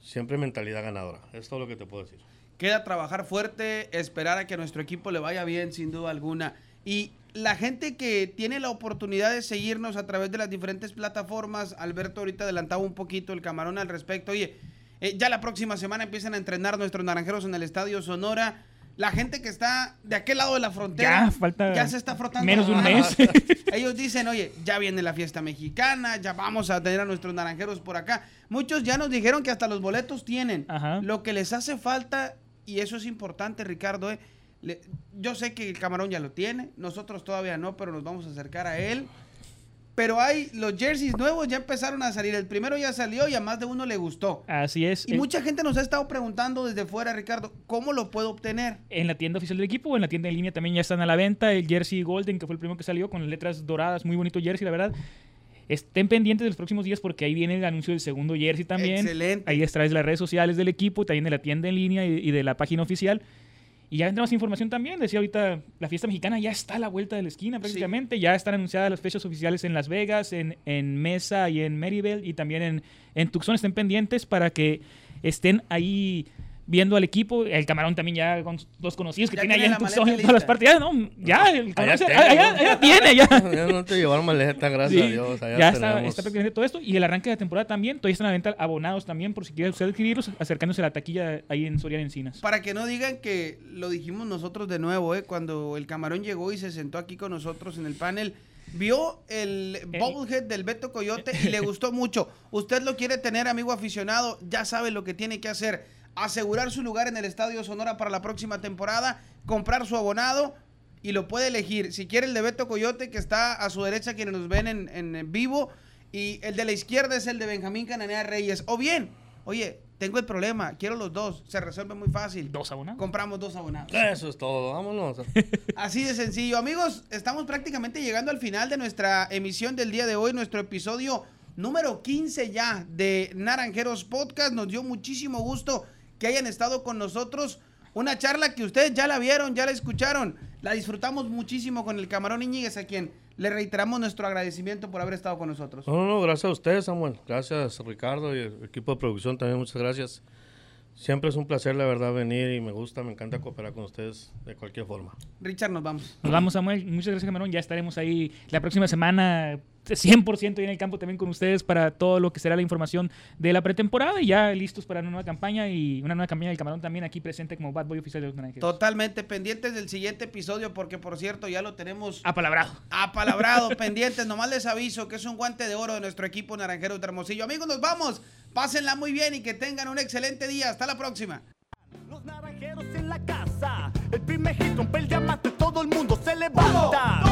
siempre mentalidad ganadora. Es todo lo que te puedo decir. Queda trabajar fuerte, esperar a que nuestro equipo le vaya bien, sin duda alguna. Y la gente que tiene la oportunidad de seguirnos a través de las diferentes plataformas, Alberto ahorita adelantaba un poquito el camarón al respecto. Oye, eh, ya la próxima semana empiezan a entrenar nuestros naranjeros en el Estadio Sonora. La gente que está de aquel lado de la frontera Ya, falta ya se está frotando. menos de un mes. <laughs> Ellos dicen, oye, ya viene la fiesta mexicana, ya vamos a tener a nuestros naranjeros por acá. Muchos ya nos dijeron que hasta los boletos tienen. Ajá. Lo que les hace falta, y eso es importante, Ricardo, eh, le- yo sé que el camarón ya lo tiene, nosotros todavía no, pero nos vamos a acercar a él. Pero hay los jerseys nuevos ya empezaron a salir. El primero ya salió y a más de uno le gustó. Así es. Y El- mucha gente nos ha estado preguntando desde fuera, Ricardo, ¿cómo lo puedo obtener? en la tienda oficial del equipo o en la tienda en línea también ya están a la venta. El jersey Golden, que fue el primero que salió, con letras doradas, muy bonito jersey, la verdad. Estén pendientes de los próximos días porque ahí viene el anuncio del segundo jersey también. Excelente. Ahí es a través de las redes sociales del equipo, también de la tienda en línea y, y de la página oficial. Y ya vendrá más información también. Decía ahorita, la fiesta mexicana ya está a la vuelta de la esquina prácticamente. Ya están anunciadas las fechas oficiales en Las Vegas, en, en Mesa y en Maryville y también en, en Tucson. Estén pendientes para que estén ahí viendo al equipo. El camarón también ya con los conocidos que Ya tiene tiene allá en Tucson todas las partes. Ya, no, ya, el camarón tiene, ya. <laughs> Ya no te llevaron maleta, gracias a Dios. allá ya está, está prácticamente todo esto. Y el arranque de la temporada también. Todavía están a la venta abonados también, por si quiere usted adquirirlos, acercándose a la taquilla ahí en Soriana Encinas. Para que no digan que lo dijimos nosotros de nuevo, ¿eh? cuando el camarón llegó y se sentó aquí con nosotros en el panel, vio el bobblehead del Beto Coyote y le <laughs> gustó mucho. Usted lo quiere tener, amigo aficionado, ya sabe lo que tiene que hacer. Asegurar su lugar en el Estadio Sonora para la próxima temporada, comprar su abonado y lo puede elegir. Si quiere el de Beto Coyote, que está a su derecha, quienes nos ven en, en vivo, y el de la izquierda es el de Benjamín Cananea Reyes. O bien, oye, tengo el problema, quiero los dos, se resuelve muy fácil. Dos abonados. Compramos dos abonados. Eso es todo, vámonos. <laughs> Así de sencillo. Amigos, estamos prácticamente llegando al final de nuestra emisión del día de hoy, nuestro episodio número 15 ya de Naranjeros Podcast. Nos dio muchísimo gusto que hayan estado con nosotros. Una charla que ustedes ya la vieron, ya la escucharon. La disfrutamos muchísimo con el Camarón Iñiguez, a quien le reiteramos nuestro agradecimiento por haber estado con nosotros. No, no, no, gracias a ustedes, Samuel. Gracias, Ricardo y el equipo de producción también, muchas gracias. Siempre es un placer, la verdad, venir y me gusta, me encanta cooperar con ustedes de cualquier forma. Richard, nos vamos. Nos vamos, Samuel. Muchas gracias, Camarón. Ya estaremos ahí la próxima semana este, 100% y en el campo también con ustedes para todo lo que será la información de la pretemporada y ya listos para una nueva campaña y una nueva campaña del Camarón también aquí presente como Bad Boy Oficial de los Naranjeros. Totalmente pendientes del siguiente episodio porque por cierto ya lo tenemos apalabrado. Apalabrado, <laughs> pendientes, nomás les aviso que es un guante de oro de nuestro equipo Naranjero de Hermosillo. Amigos, nos vamos. Pásenla muy bien y que tengan un excelente día. Hasta la próxima. Los naranjeros en la casa, el primer hit, el diamante, todo el mundo se levanta.